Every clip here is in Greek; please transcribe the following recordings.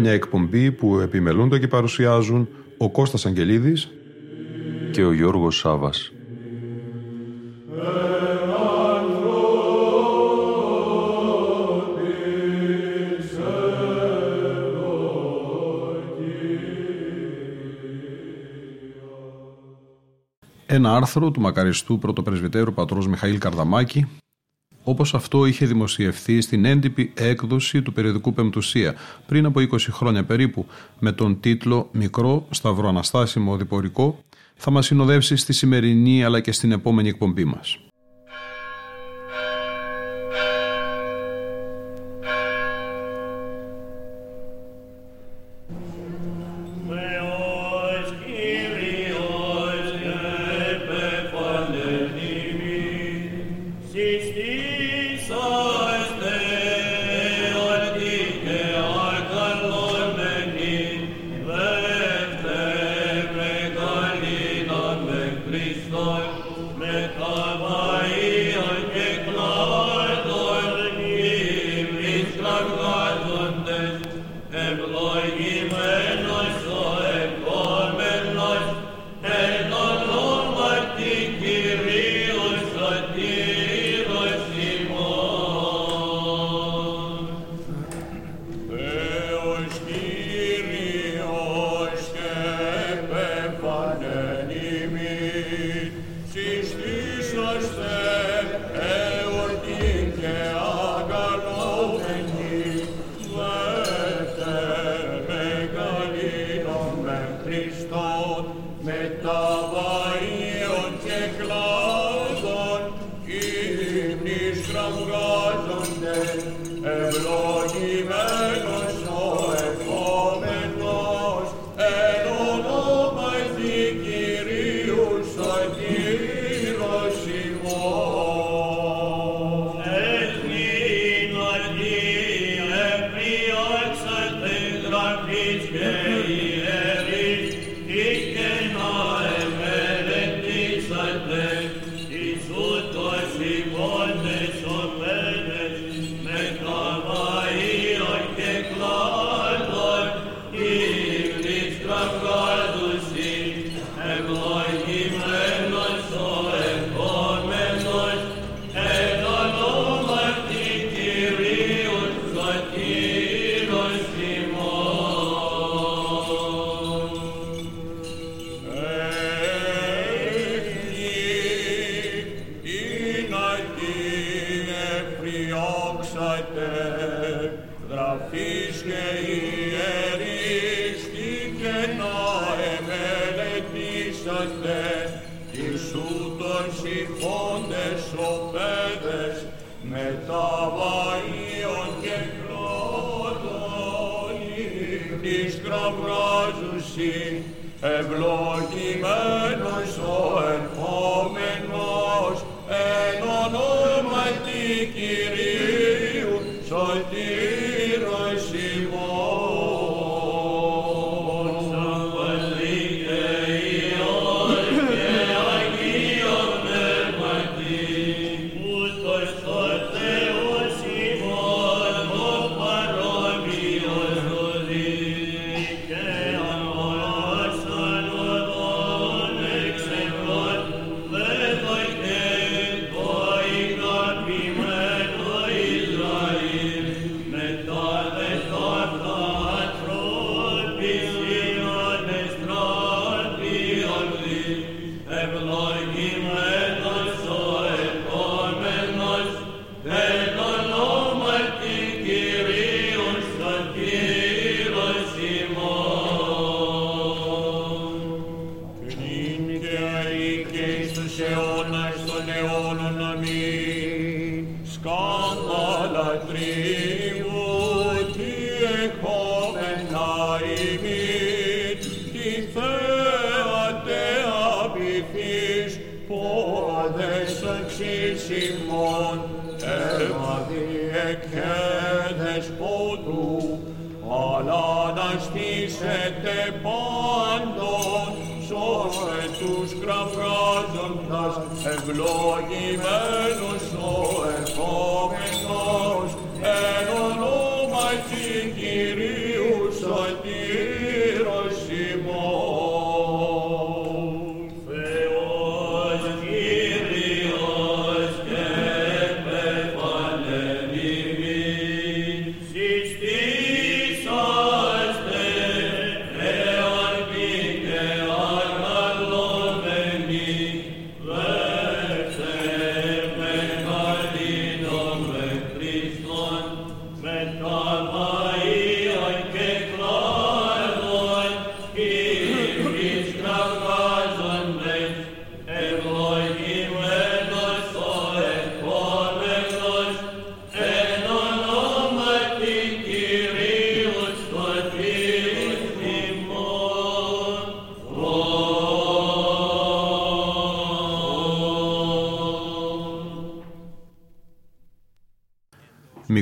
Μια εκπομπή που επιμελούνται και παρουσιάζουν ο Κώστας Αγγελίδης και ο Γιώργος Σάβας. Ένα άρθρο του μακαριστού πρωτοπρεσβυτέρου πατρός Μιχαήλ Καρδαμάκη όπως αυτό είχε δημοσιευθεί στην έντυπη έκδοση του περιοδικού Πεμπτουσία πριν από 20 χρόνια περίπου με τον τίτλο «Μικρό σταυροαναστάσιμο διπορικό» θα μας συνοδεύσει στη σημερινή αλλά και στην επόμενη εκπομπή μας.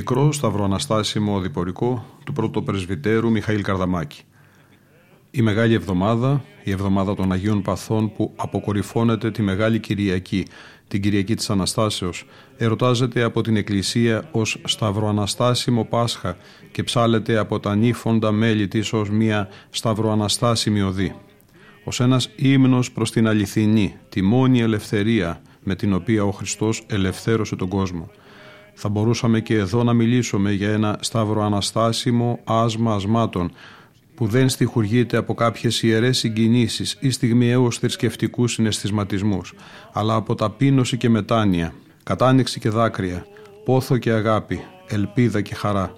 Μικρό σταυροαναστάσιμο διπορικό του πρώτου πρεσβυτέρου Μιχαήλ Καρδαμάκη. Η Μεγάλη Εβδομάδα, η Εβδομάδα των Αγίων Παθών που αποκορυφώνεται τη Μεγάλη Κυριακή, την Κυριακή της Αναστάσεως, ερωτάζεται από την Εκκλησία ως σταυροαναστάσιμο Πάσχα και ψάλεται από τα νύφοντα μέλη της ως μια σταυροαναστάσιμη οδή. Ως ένας ύμνος προς την αληθινή, τη μόνη ελευθερία με την οποία ο Χριστός ελευθέρωσε τον κόσμο – θα μπορούσαμε και εδώ να μιλήσουμε για ένα σταύρο αναστάσιμο άσμα ασμάτων που δεν στοιχουργείται από κάποιες ιερές συγκινήσεις ή στιγμιαίους θρησκευτικούς συναισθηματισμούς, αλλά από ταπείνωση και μετάνοια, κατάνοιξη και δάκρυα, πόθο και αγάπη, ελπίδα και χαρά.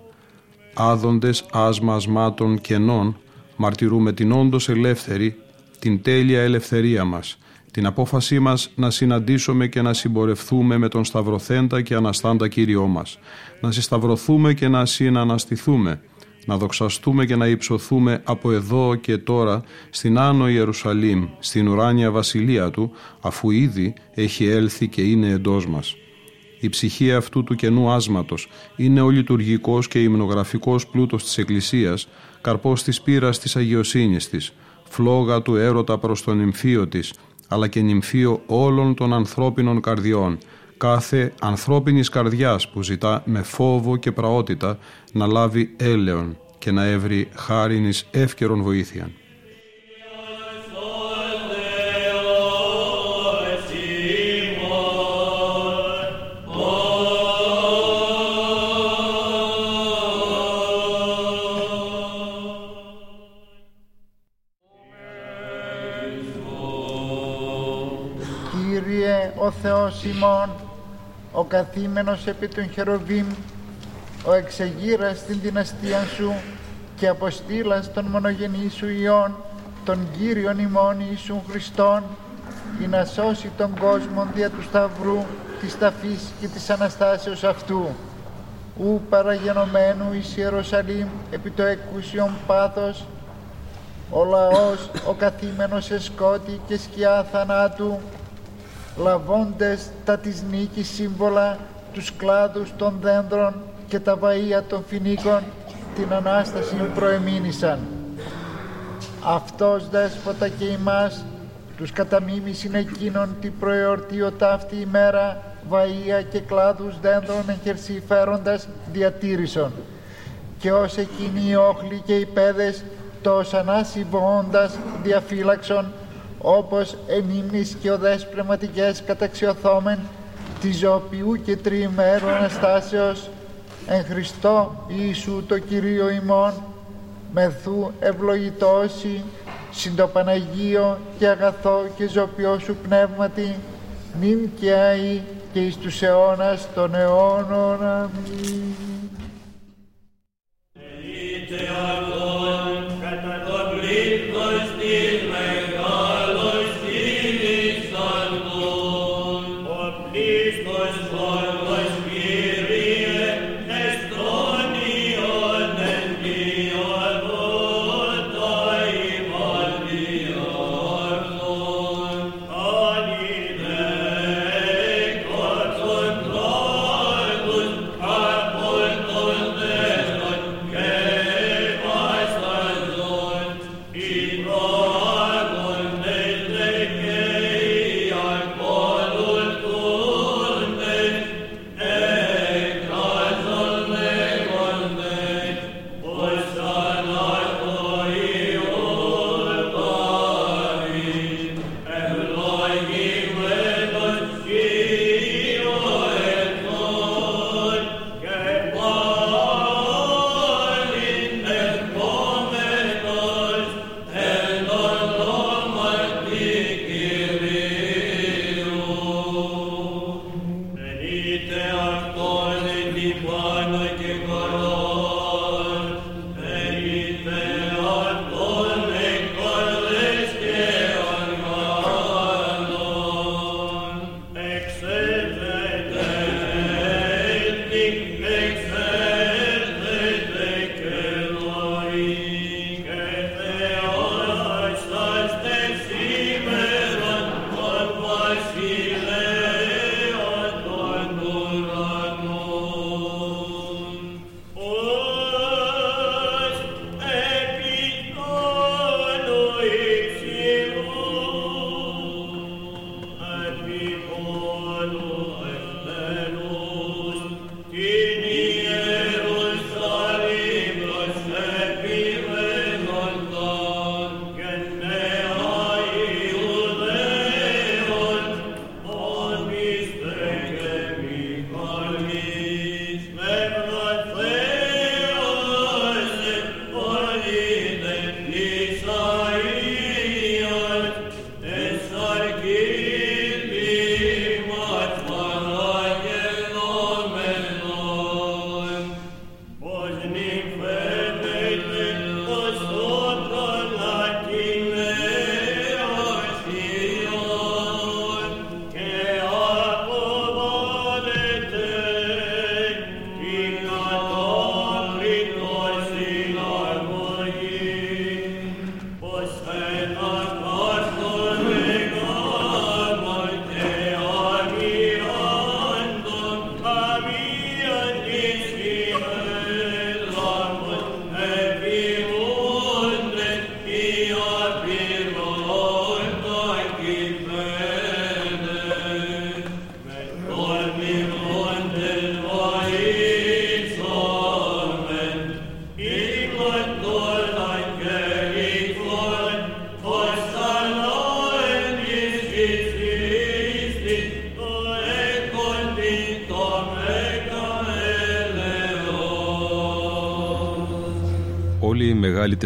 Άδοντες άσμα ασμάτων κενών, μαρτυρούμε την όντως ελεύθερη, την τέλεια ελευθερία μας, την απόφασή μας να συναντήσουμε και να συμπορευθούμε με τον Σταυροθέντα και Αναστάντα Κύριό μας, να συσταυρωθούμε και να συναναστηθούμε, να δοξαστούμε και να υψωθούμε από εδώ και τώρα στην Άνω Ιερουσαλήμ, στην ουράνια βασιλεία Του, αφού ήδη έχει έλθει και είναι εντός μας. Η ψυχή αυτού του καινού άσματος είναι ο λειτουργικός και υμνογραφικός πλούτος της Εκκλησίας, καρπός της πείρας της αγιοσύνης της, φλόγα του έρωτα προς τον νυμφίο της, αλλά και νυμφίο όλων των ανθρώπινων καρδιών, κάθε ανθρώπινης καρδιάς που ζητά με φόβο και πραότητα να λάβει έλεον και να έβρει χάρινης εύκαιρον βοήθειαν. Θεός ημών, ο καθήμενος επί των χεροβίμ, ο εξεγείρας στην δυναστεία σου και αποστήλας των μονογενή σου Υιών, τον Κύριον ημών Ιησούν Χριστόν, ή να σώσει τον κόσμο δια του Σταυρού, της ταφής και της Αναστάσεως αυτού. Ου παραγενωμένου εις Ιερουσαλήμ επί το εκούσιον πάθος, ο λαός, ο καθήμενος σε σκότη και σκιά θανάτου, λαβώντες τα της νίκης σύμβολα, τους κλάδους των δέντρων και τα βαΐα των φινίκων, την Ανάσταση προεμήνησαν. Αυτός δέσποτα και ημάς, τους καταμίμησιν εκείνον την προεορτή ο ταύτη ημέρα, βαΐα και κλάδους δέντρων εχερσιφέροντας διατήρησον. Και ως εκείνοι οι όχλοι και οι πέδες, το ανάσυ διαφύλαξον όπως εμείς και οδές πνευματικές καταξιωθόμεν της ζωοποιού και τριημέρου Αναστάσεως εν Χριστώ Ιησού το Κυρίο ημών μεθού ευλογητώσει συντοπαναγίο και αγαθό και ζωοποιό σου πνεύματι νυν και αΐ και εις τους αιώνας των αιώνων. Αμήν. Christus, Lord, was Kyrie,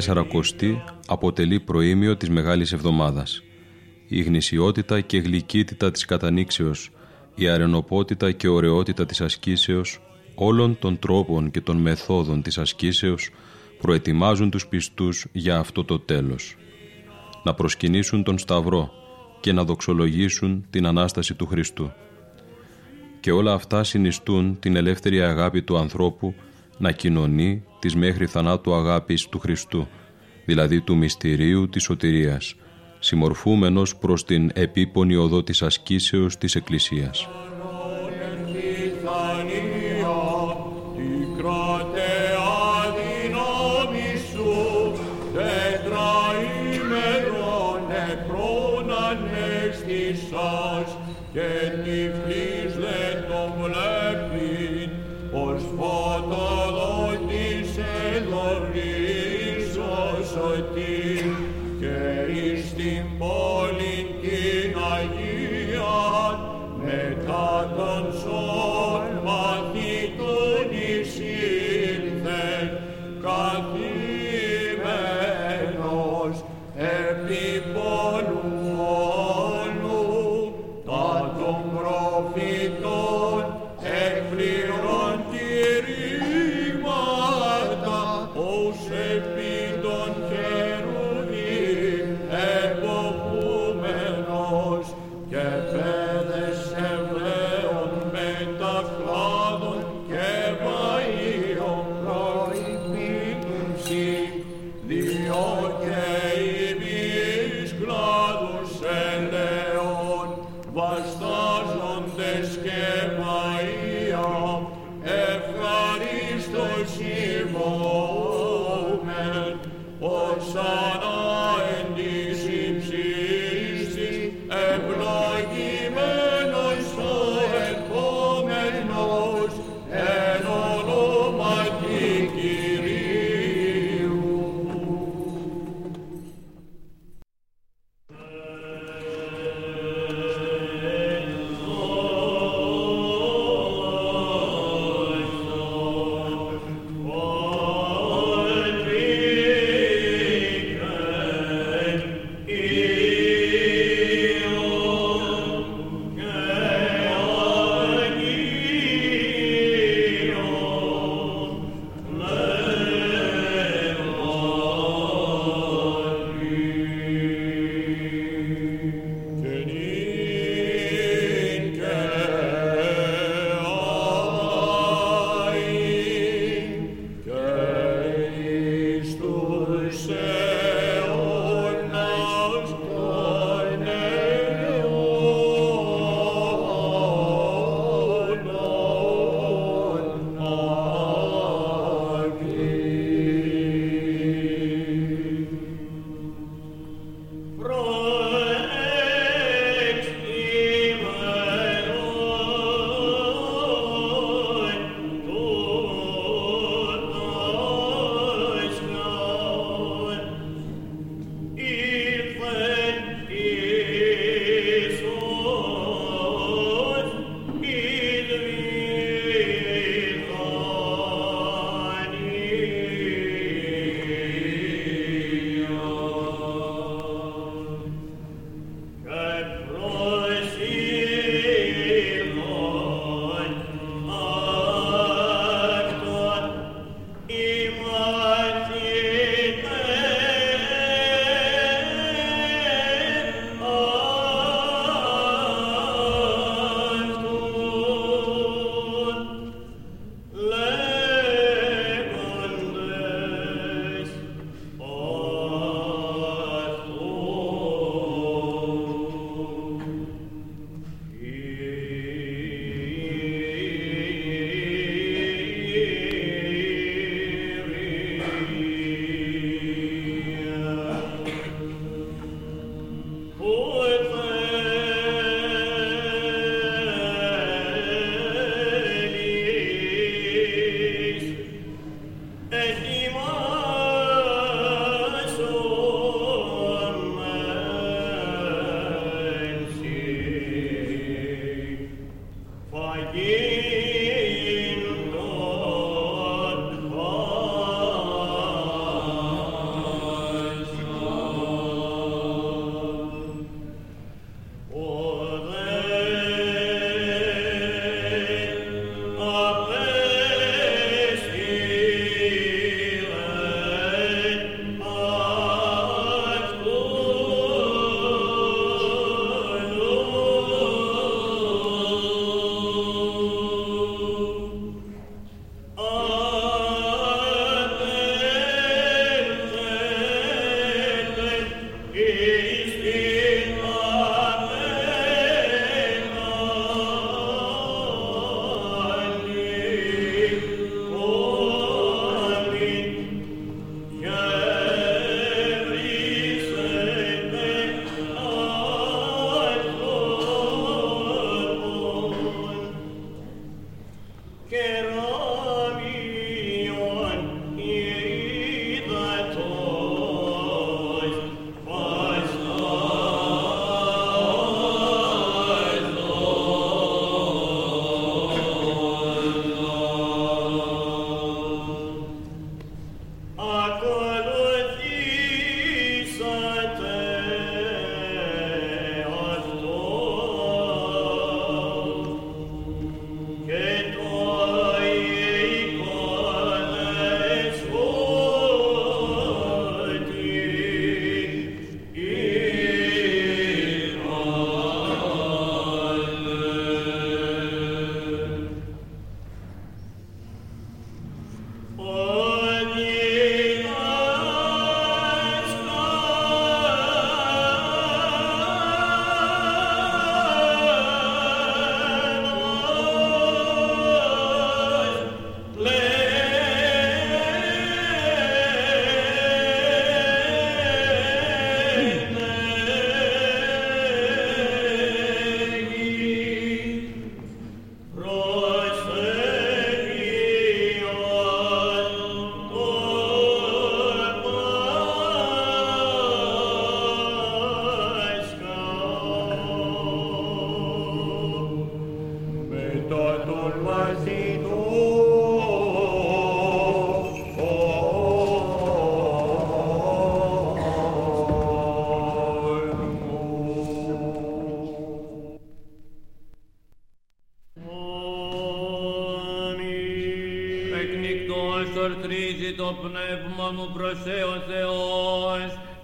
Τεσσαρακοστή αποτελεί προήμιο της Μεγάλης Εβδομάδας. Η γνησιότητα και γλυκύτητα της κατανήξεως, η αρενοπότητα και ωραιότητα της ασκήσεως, όλων των τρόπων και των μεθόδων της ασκήσεως προετοιμάζουν τους πιστούς για αυτό το τέλος. Να προσκυνήσουν τον Σταυρό και να δοξολογήσουν την Ανάσταση του Χριστού. Και όλα αυτά συνιστούν την ελεύθερη αγάπη του ανθρώπου να κοινωνεί της μέχρι θανάτου αγάπης του Χριστού, δηλαδή του μυστηρίου της σωτηρίας, συμμορφούμενος προς την επίπονη οδό της ασκήσεως της Εκκλησίας. την πόλη την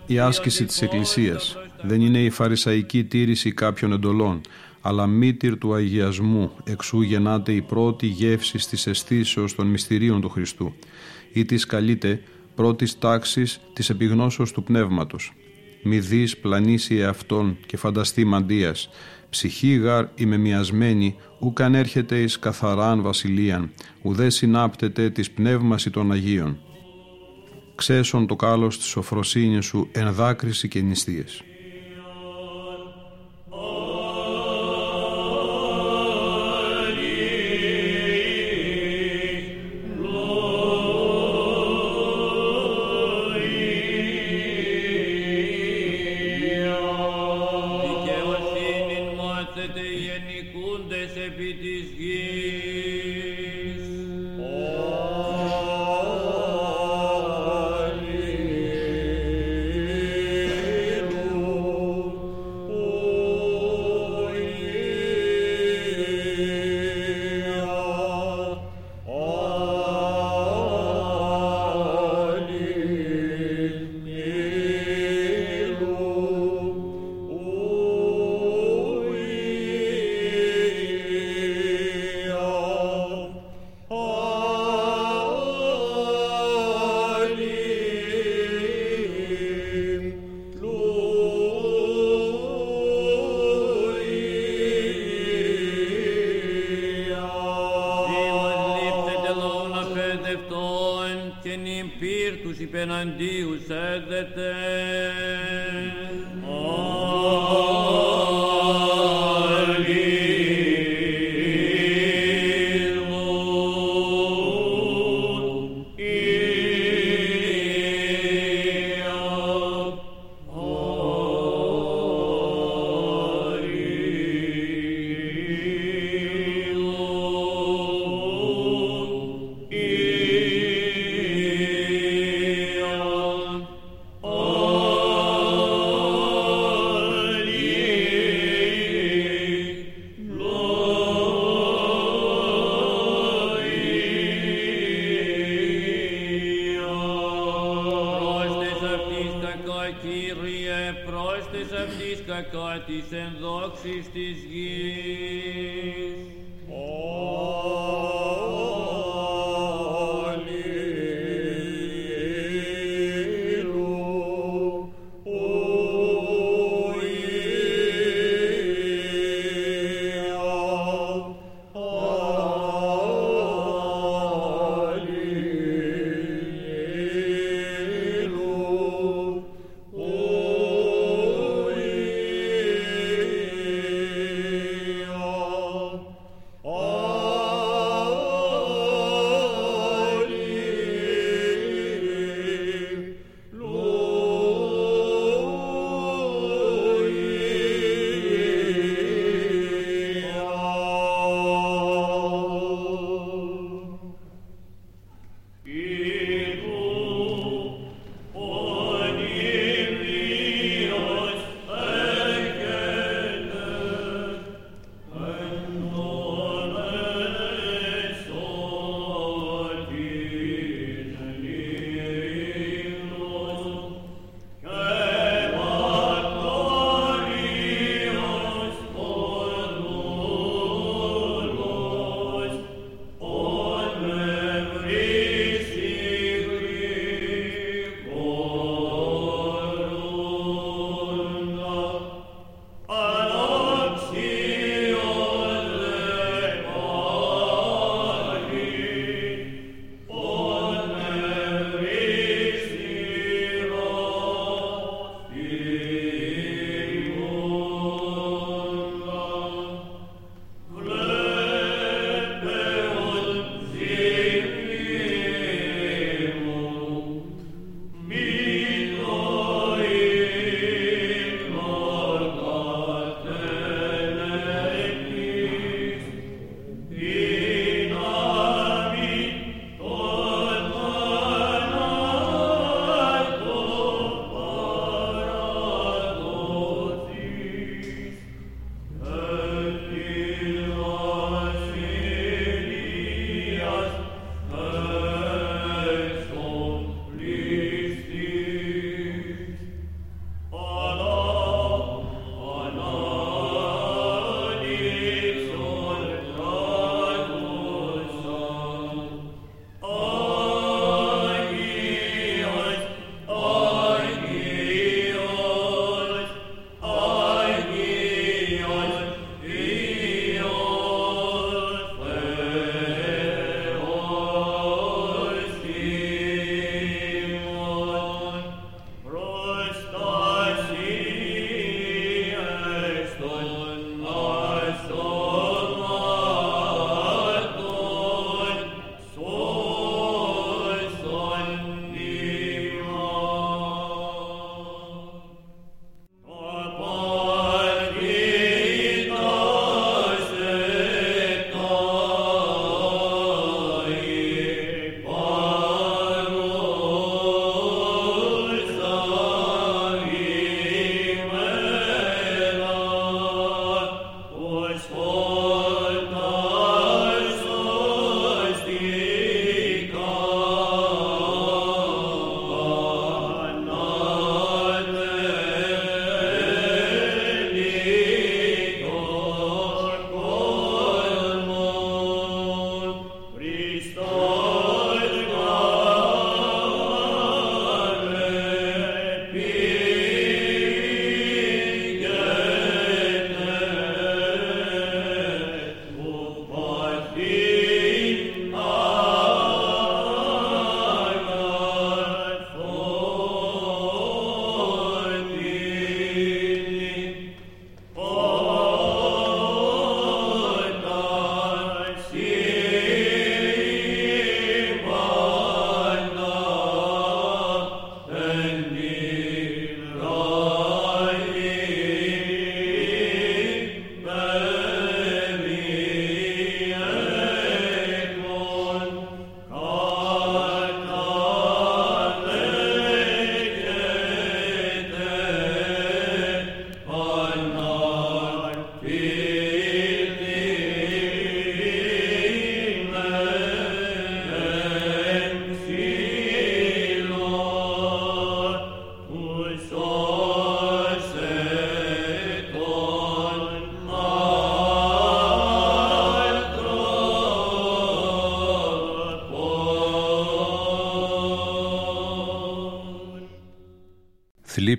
Η άσκηση της Εκκλησίας δεν είναι η φαρισαϊκή τήρηση κάποιων εντολών, αλλά μήτυρ του αγιασμού, εξού γεννάται η πρώτη γεύση της αισθήσεως των μυστηρίων του Χριστού, ή της καλείται πρώτης τάξης της επιγνώσεως του Πνεύματος. Μη δεις πλανήσει εαυτόν και φανταστεί μαντίας, ψυχή γαρ ημεμιασμένη, ουκ έρχεται εις καθαράν βασιλείαν, ουδές συνάπτεται της πνεύμαση των Αγίων ξέσον το κάλος της σοφροσύνης σου εν δάκρυση και νηστείες.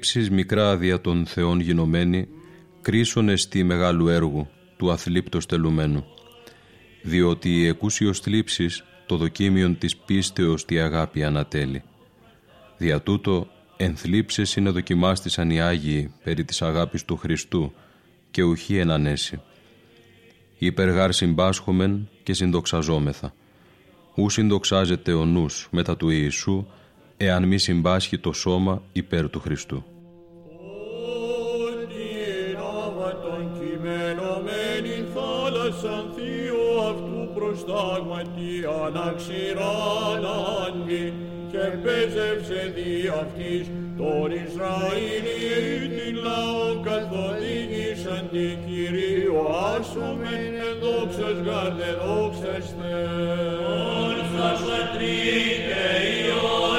Θλίψεις μικρά δια των θεών γινωμένη, κρίσονε στη μεγάλου έργου του αθλίπτος τελουμένου. Διότι η εκούσιος θλίψης το δοκίμιον της πίστεως τη αγάπη ανατέλει. Δια τούτο ενθλίψες είναι δοκιμάστησαν οι Άγιοι περί της αγάπης του Χριστού και ουχή ενανέσει. Υπεργάρ συμπάσχομεν και συνδοξαζόμεθα. Ού συνδοξάζεται ο νους μετά του Ιησού εάν μη συμπάσχει το σώμα υπέρ του Χριστού. προστάγματι αναξηράναντι και πέζευσε δι' αυτής τον Ισραήλη την λαό καθοδήγησαν την Κυρίου άσομεν ενδόξας γάρδε δόξαστε. Όρθας πατρί και Υιόν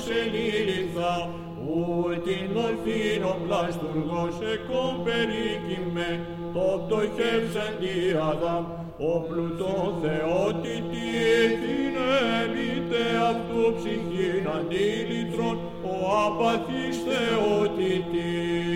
αυτός ενήλιθα ούτιν μορφήν ο πλαστουργός εκόν περίκυμε το πτωχεύσαν τη Αδάμ ο πλουτό θεότητη εθινεύεται αυτού ψυχήν αντίλητρον ο απαθής θεότητης.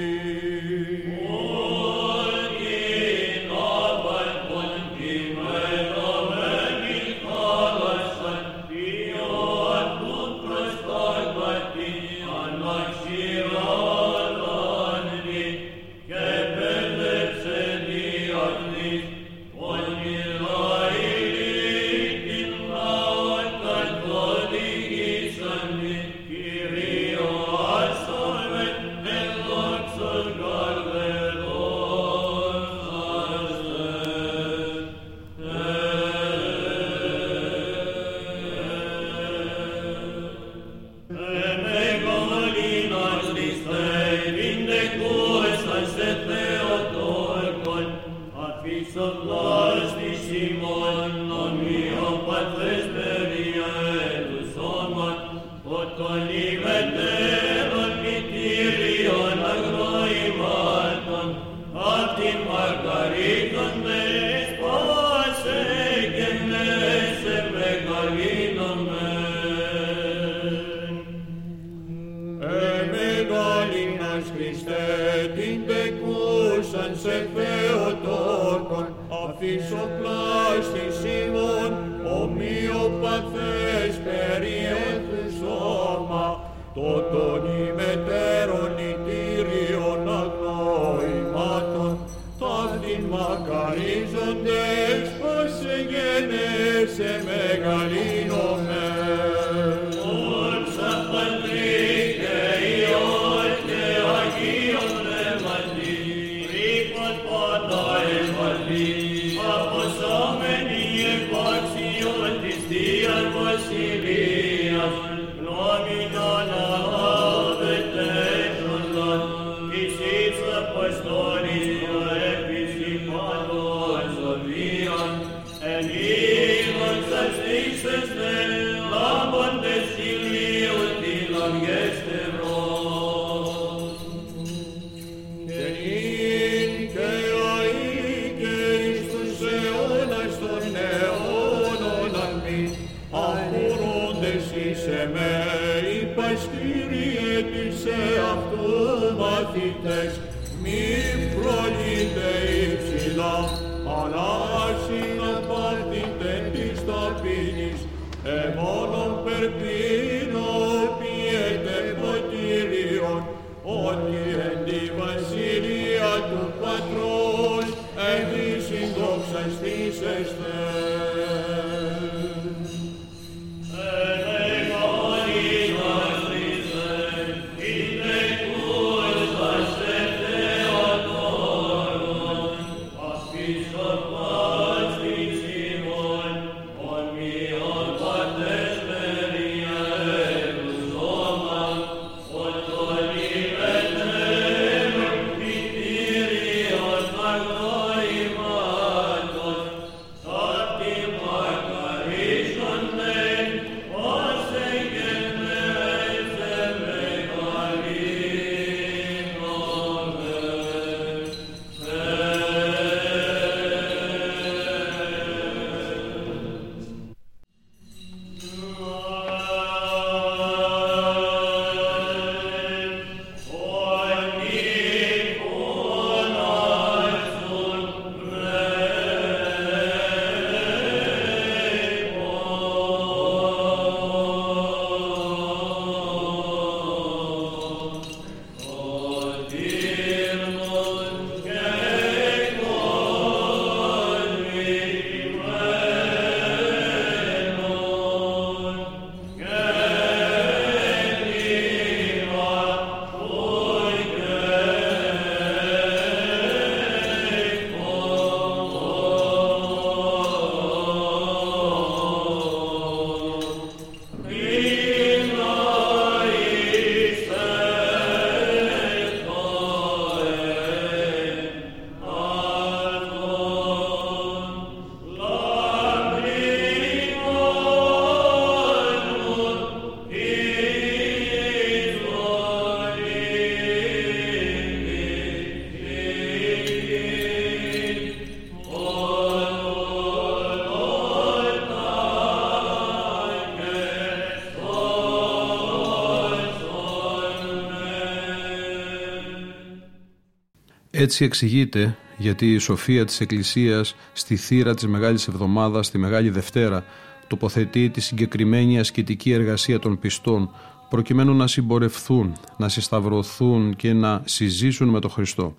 Έτσι εξηγείται γιατί η σοφία της Εκκλησίας στη θύρα της Μεγάλης Εβδομάδας, τη Μεγάλη Δευτέρα, τοποθετεί τη συγκεκριμένη ασκητική εργασία των πιστών προκειμένου να συμπορευθούν, να συσταυρωθούν και να συζήσουν με τον Χριστό.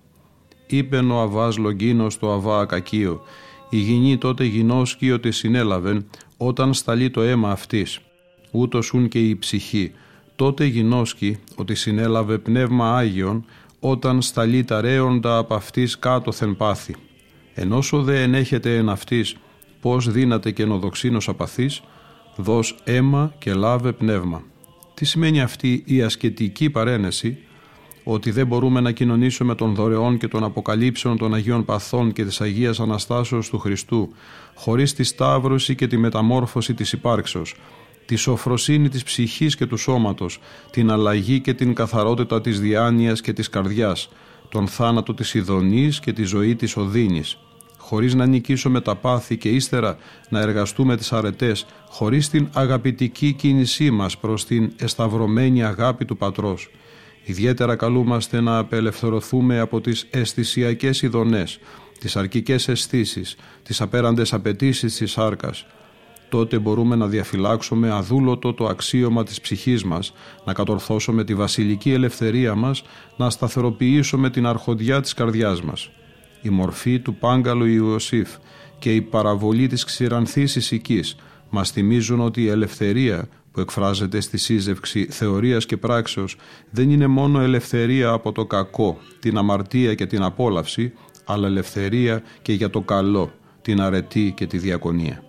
Είπε ο Αβάς Λογκίνος το Αβά Ακακείο, η γυνή τότε γινώσκει ότι συνέλαβε όταν σταλεί το αίμα αυτής, ούτως ούν και η ψυχή, τότε γινώσκει ότι συνέλαβε πνεύμα Άγιον όταν σταλεί τα ρέοντα από αυτής κάτωθεν πάθη. Ενώσο δε ενέχεται εν αυτής πώς δύναται και ενοδοξίνος απαθής, δώσ' αίμα και λάβε πνεύμα. Τι σημαίνει αυτή η ασκετική παρένεση, ότι δεν μπορούμε να κοινωνήσουμε των δωρεών και των αποκαλύψεων των Αγίων Παθών και της Αγίας Αναστάσεως του Χριστού, χωρίς τη σταύρωση και τη μεταμόρφωση της υπάρξεως, τη σοφροσύνη της ψυχής και του σώματος, την αλλαγή και την καθαρότητα της διάνοιας και της καρδιάς, τον θάνατο της ειδονής και τη ζωή της οδύνης, χωρίς να νικήσουμε τα πάθη και ύστερα να εργαστούμε τις αρετές, χωρίς την αγαπητική κίνησή μας προς την εσταυρωμένη αγάπη του Πατρός. Ιδιαίτερα καλούμαστε να απελευθερωθούμε από τις αισθησιακές ειδονές, τις αρκικές αισθήσεις, τις απέραντες απαιτήσεις της σάρκας, τότε μπορούμε να διαφυλάξουμε αδούλωτο το αξίωμα της ψυχής μας, να κατορθώσουμε τη βασιλική ελευθερία μας, να σταθεροποιήσουμε την αρχοντιά της καρδιάς μας. Η μορφή του Πάγκαλου Ιωσήφ και η παραβολή της ξηρανθής ησικής μας θυμίζουν ότι η ελευθερία που εκφράζεται στη σύζευξη θεωρίας και πράξεως δεν είναι μόνο ελευθερία από το κακό, την αμαρτία και την απόλαυση, αλλά ελευθερία και για το καλό, την αρετή και τη διακονία.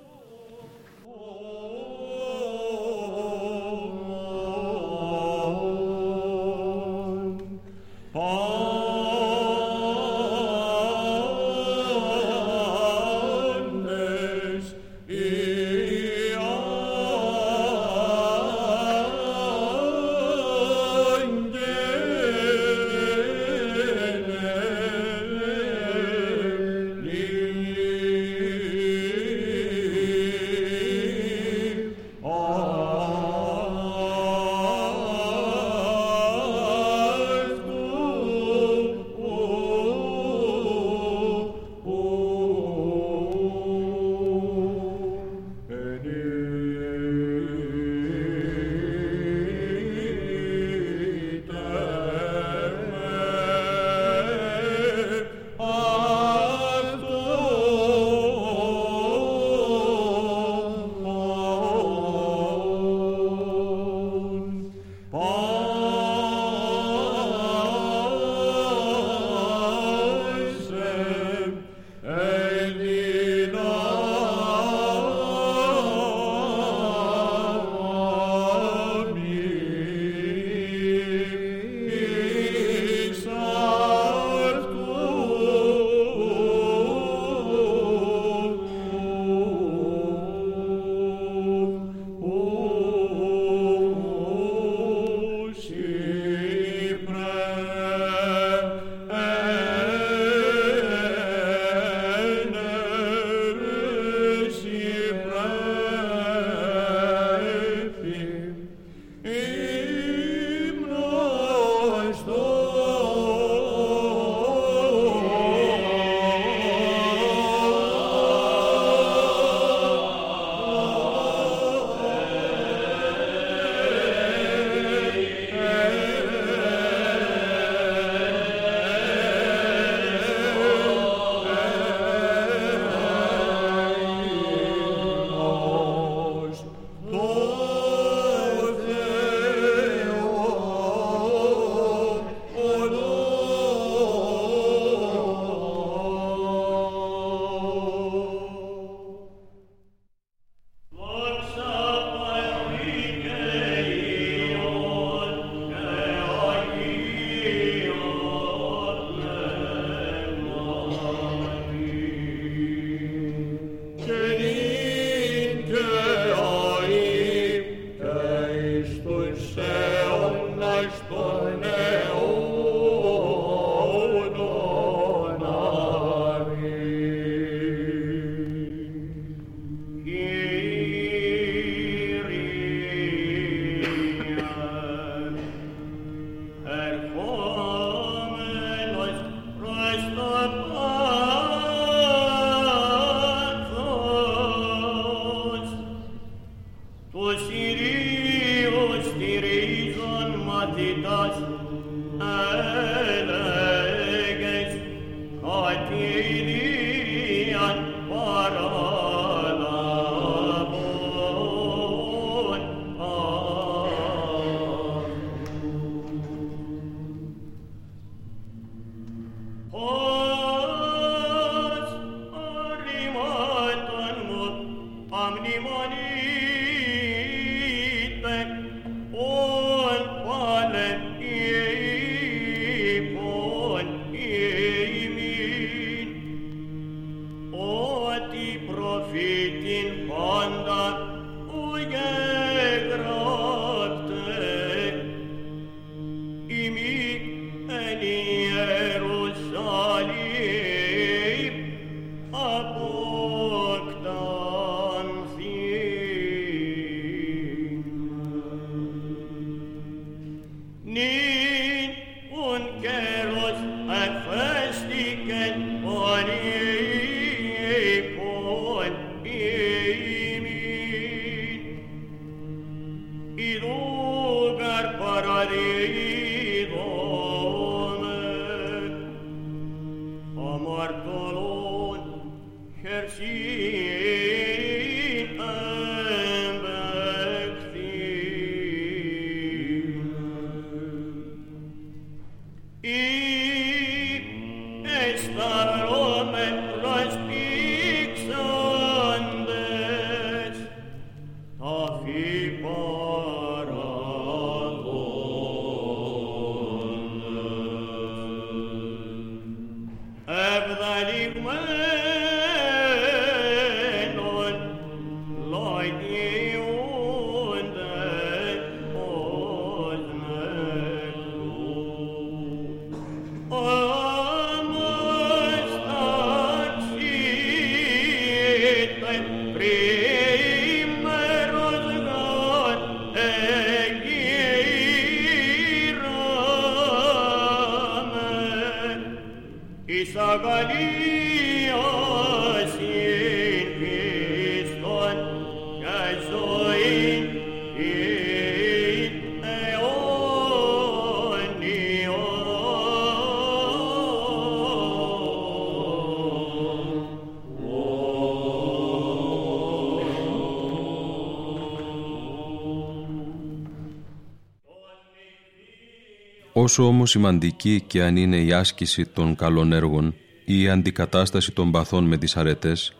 Όσο όμως σημαντική και αν είναι η άσκηση των καλών έργων ή η αντικατάσταση των παθών με τις αρετές,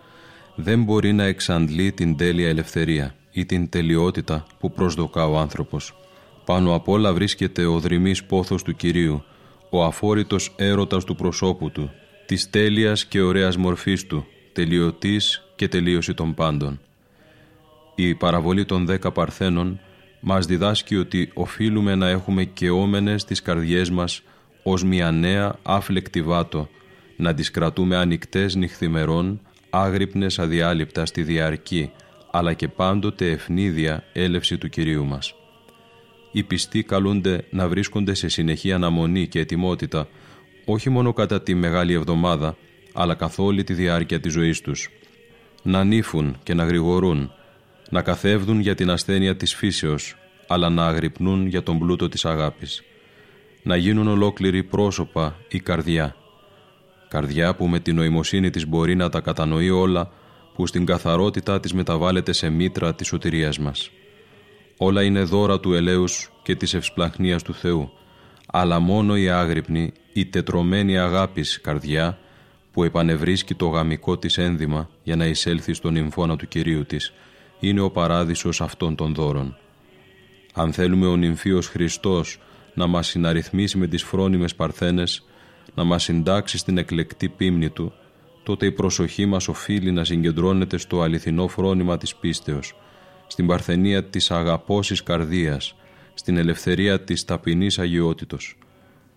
δεν μπορεί να εξαντλεί την τέλεια ελευθερία ή την τελειότητα που προσδοκά ο άνθρωπος. Πάνω απ' όλα βρίσκεται ο δρυμής πόθος του Κυρίου, ο αφόρητος έρωτας του προσώπου του, της τέλειας και ωραίας μορφής του, τελειωτής και τελείωση των πάντων. Η παραβολή των δέκα παρθένων μας διδάσκει ότι οφείλουμε να έχουμε κεόμενες τις καρδιές μας ως μια νέα άφλεκτη βάτο, να τις κρατούμε ανοιχτές νυχθημερών, άγρυπνες αδιάλειπτα στη διαρκή, αλλά και πάντοτε ευνίδια έλευση του Κυρίου μας. Οι πιστοί καλούνται να βρίσκονται σε συνεχή αναμονή και ετοιμότητα, όχι μόνο κατά τη Μεγάλη Εβδομάδα, αλλά καθ' όλη τη διάρκεια της ζωής τους. Να νύφουν και να γρηγορούν, να καθεύδουν για την ασθένεια της φύσεως, αλλά να αγρυπνούν για τον πλούτο της αγάπης. Να γίνουν ολόκληροι πρόσωπα ή καρδιά. Καρδιά που με την νοημοσύνη της μπορεί να τα κατανοεί όλα, που στην καθαρότητά της μεταβάλλεται σε μήτρα της σωτηρίας μας. Όλα είναι δώρα του ελέους και της ευσπλαχνίας του Θεού, αλλά μόνο η άγρυπνη, η τετρωμένη αγάπης καρδιά, που επανευρίσκει το γαμικό της ένδυμα για να εισέλθει στον νυμφώνα του Κυρίου της, είναι ο παράδεισος αυτών των δώρων. Αν θέλουμε ο νυμφίος Χριστός να μας συναριθμίσει με τις φρόνιμες παρθένες, να μας συντάξει στην εκλεκτή πίμνη Του, τότε η προσοχή μας οφείλει να συγκεντρώνεται στο αληθινό φρόνημα της πίστεως, στην παρθενία της αγαπώσης καρδίας, στην ελευθερία της ταπεινής αγιότητος.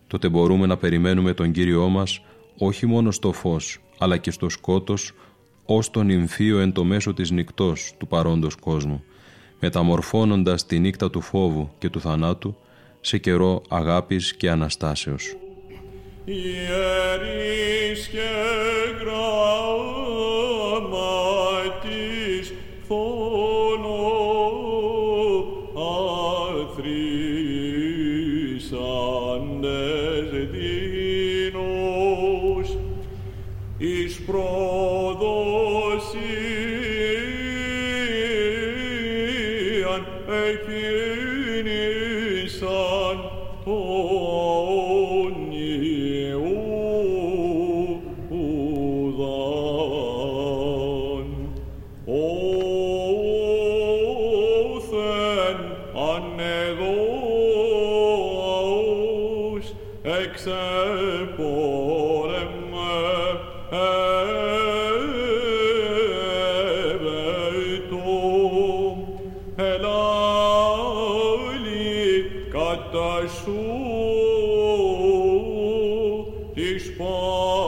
Τότε μπορούμε να περιμένουμε τον Κύριό μας όχι μόνο στο φως, αλλά και στο σκότος, ως τον νυμφίο εν το μέσο της νυκτός του παρόντος κόσμου, μεταμορφώνοντας τη νύχτα του φόβου και του θανάτου σε καιρό αγάπης και Αναστάσεως. Ιερείς και γραμματείς Kad taj sud išpao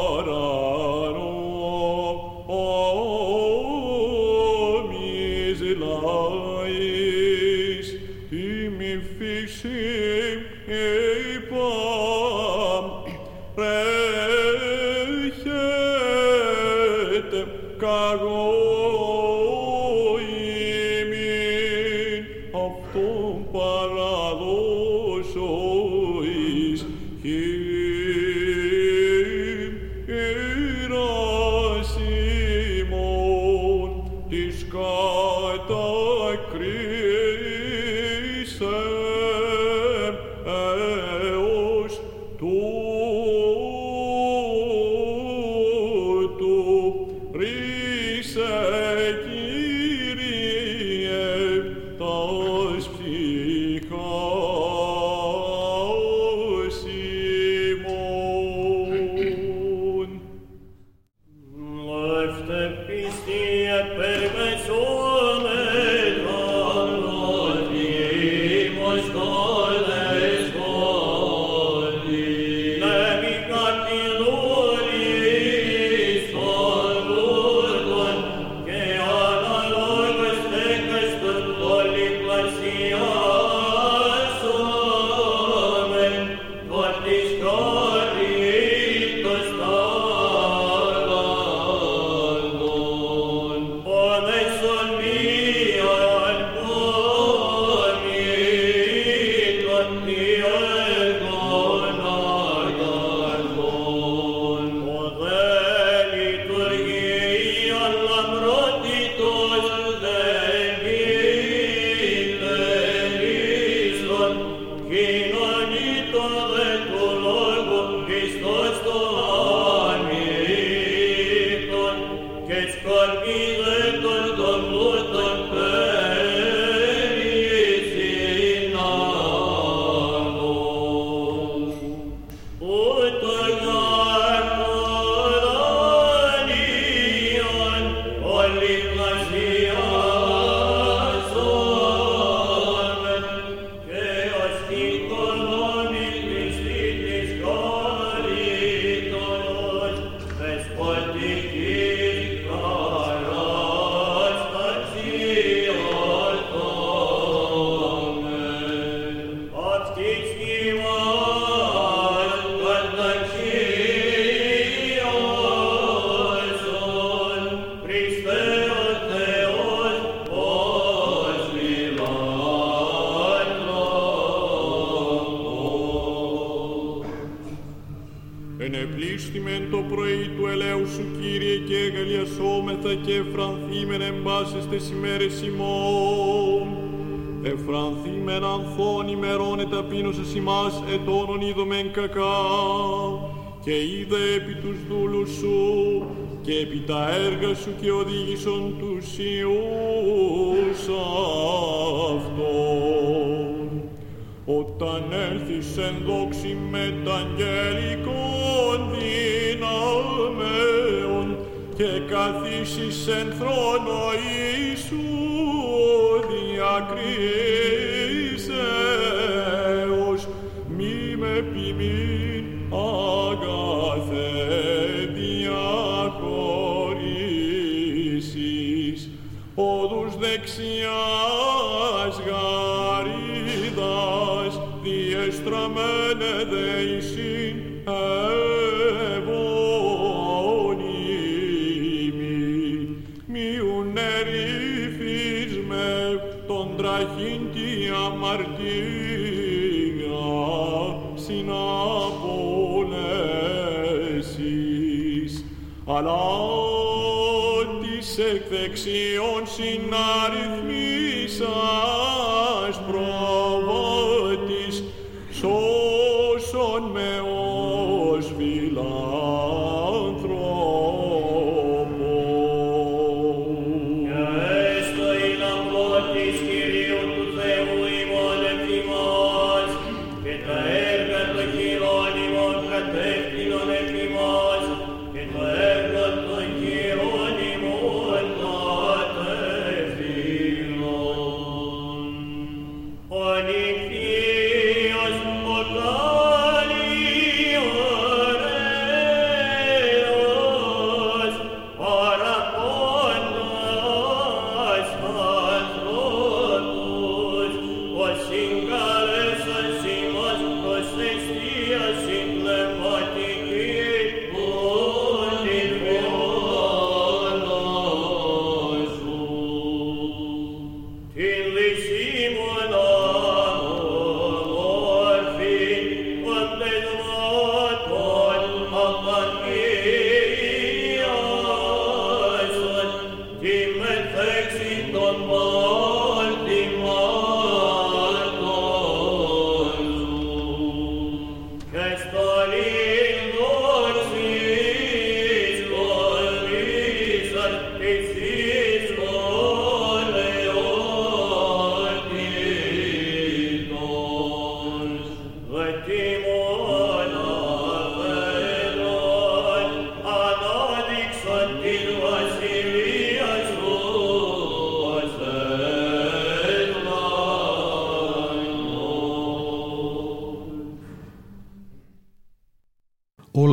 κακά και είδε επί τους δούλους σου και επί τα έργα σου και οδήγησον τους ιούς αυτών. Όταν έλθεις εν δόξη με τα δυναμέων και καθίσεις εν conexión sin nadie.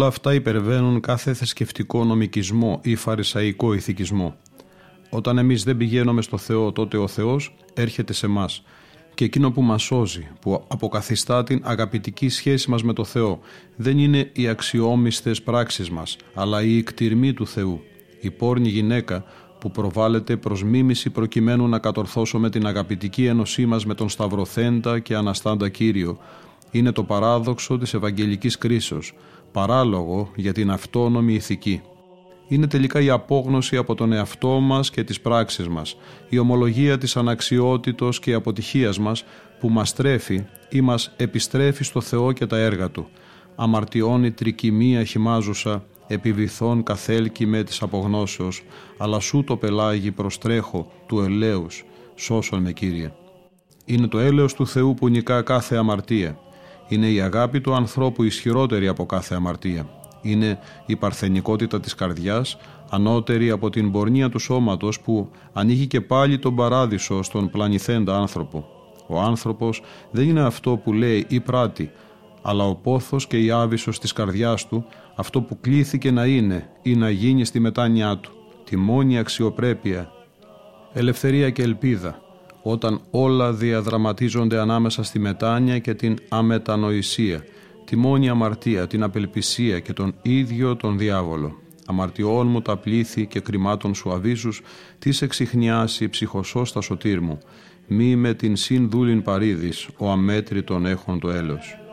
Αυτά υπερβαίνουν κάθε θρησκευτικό νομικισμό ή φαρισαϊκό ηθικισμό. Όταν εμείς δεν πηγαίνουμε στο Θεό, τότε ο Θεός έρχεται σε μας και εκείνο που μας σώζει, που αποκαθιστά την αγαπητική σχέση μας με το Θεό, δεν είναι οι αξιόμιστες πράξεις μας, αλλά η εκτιρμή του Θεού. Η πόρνη γυναίκα που προβάλλεται προς μίμηση προκειμένου να κατορθώσουμε την αγαπητική ένωσή μας με τον Σταυροθέντα και Αναστάντα Κύριο, είναι το παράδοξο της Ευαγγελικής κρίσεως, παράλογο για την αυτόνομη ηθική είναι τελικά η απόγνωση από τον εαυτό μας και τις πράξεις μας, η ομολογία της αναξιότητος και αποτυχίας μας που μας τρέφει ή μας επιστρέφει στο Θεό και τα έργα Του. Αμαρτιώνει τρικυμία χυμάζουσα, επιβυθών καθέλκη με της απογνώσεως, αλλά σου το πελάγι προστρέχω του ελέους, σώσον με Κύριε. Είναι το έλεος του Θεού που νικά κάθε αμαρτία. Είναι η αγάπη του ανθρώπου ισχυρότερη από κάθε αμαρτία. Είναι η παρθενικότητα της καρδιάς, ανώτερη από την πορνεία του σώματος που ανοίγει και πάλι τον παράδεισο στον πλανηθέντα άνθρωπο. Ο άνθρωπος δεν είναι αυτό που λέει ή πράττει, αλλά ο πόθος και η άβυσος της καρδιάς του, αυτό που κλήθηκε να είναι ή να γίνει στη μετάνοιά του, τη μόνη αξιοπρέπεια, ελευθερία και ελπίδα, όταν όλα διαδραματίζονται ανάμεσα στη μετάνοια και την αμετανοησία, τη μόνη αμαρτία, την απελπισία και τον ίδιο τον διάβολο. Αμαρτιών μου τα πλήθη και κρυμάτων σου αβίζους, τι εξηχνιάσει ψυχοσώστα σωτήρ μου, μη με την συν δούλην παρίδης, ο αμέτρητον έχων το έλεος.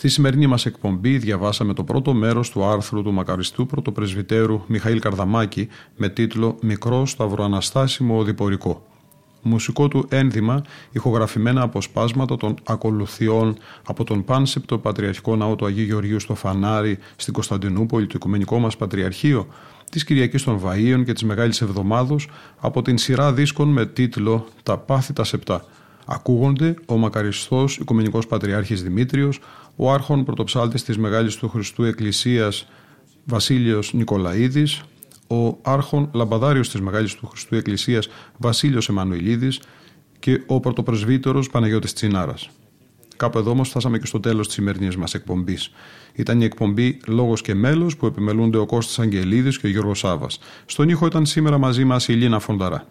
Στη σημερινή μας εκπομπή διαβάσαμε το πρώτο μέρος του άρθρου του μακαριστού πρωτοπρεσβυτέρου Μιχαήλ Καρδαμάκη με τίτλο «Μικρό Σταυροαναστάσιμο Οδηπορικό». Μουσικό του ένδυμα, ηχογραφημένα αποσπάσματα των ακολουθιών από τον πάνσεπτο Πατριαρχικό Ναό του Αγίου Γεωργίου στο Φανάρι στην Κωνσταντινούπολη, το Οικουμενικό μας Πατριαρχείο, τη Κυριακή των Βαΐων και τη Μεγάλης Εβδομάδο από την σειρά δίσκων με τίτλο Τα Πάθη τα Σεπτά. Ακούγονται ο μακαριστός Οικουμενικός Πατριάρχης Δημήτριος, ο άρχον πρωτοψάλτης της Μεγάλης του Χριστού Εκκλησίας Βασίλειος Νικολαίδης, ο άρχον λαμπαδάριος της Μεγάλης του Χριστού Εκκλησίας Βασίλειος Εμμανουηλίδης και ο πρωτοπρεσβύτερος Παναγιώτης Τσινάρας. Κάπου εδώ όμως φτάσαμε και στο τέλος της σημερινής μας εκπομπής. Ήταν η εκπομπή Λόγος και Μέλος που επιμελούνται ο Κώστας Αγγελίδης και ο Γιώργος Σάβα. Στον ήχο ήταν σήμερα μαζί μας η Λίνα Φονταρά.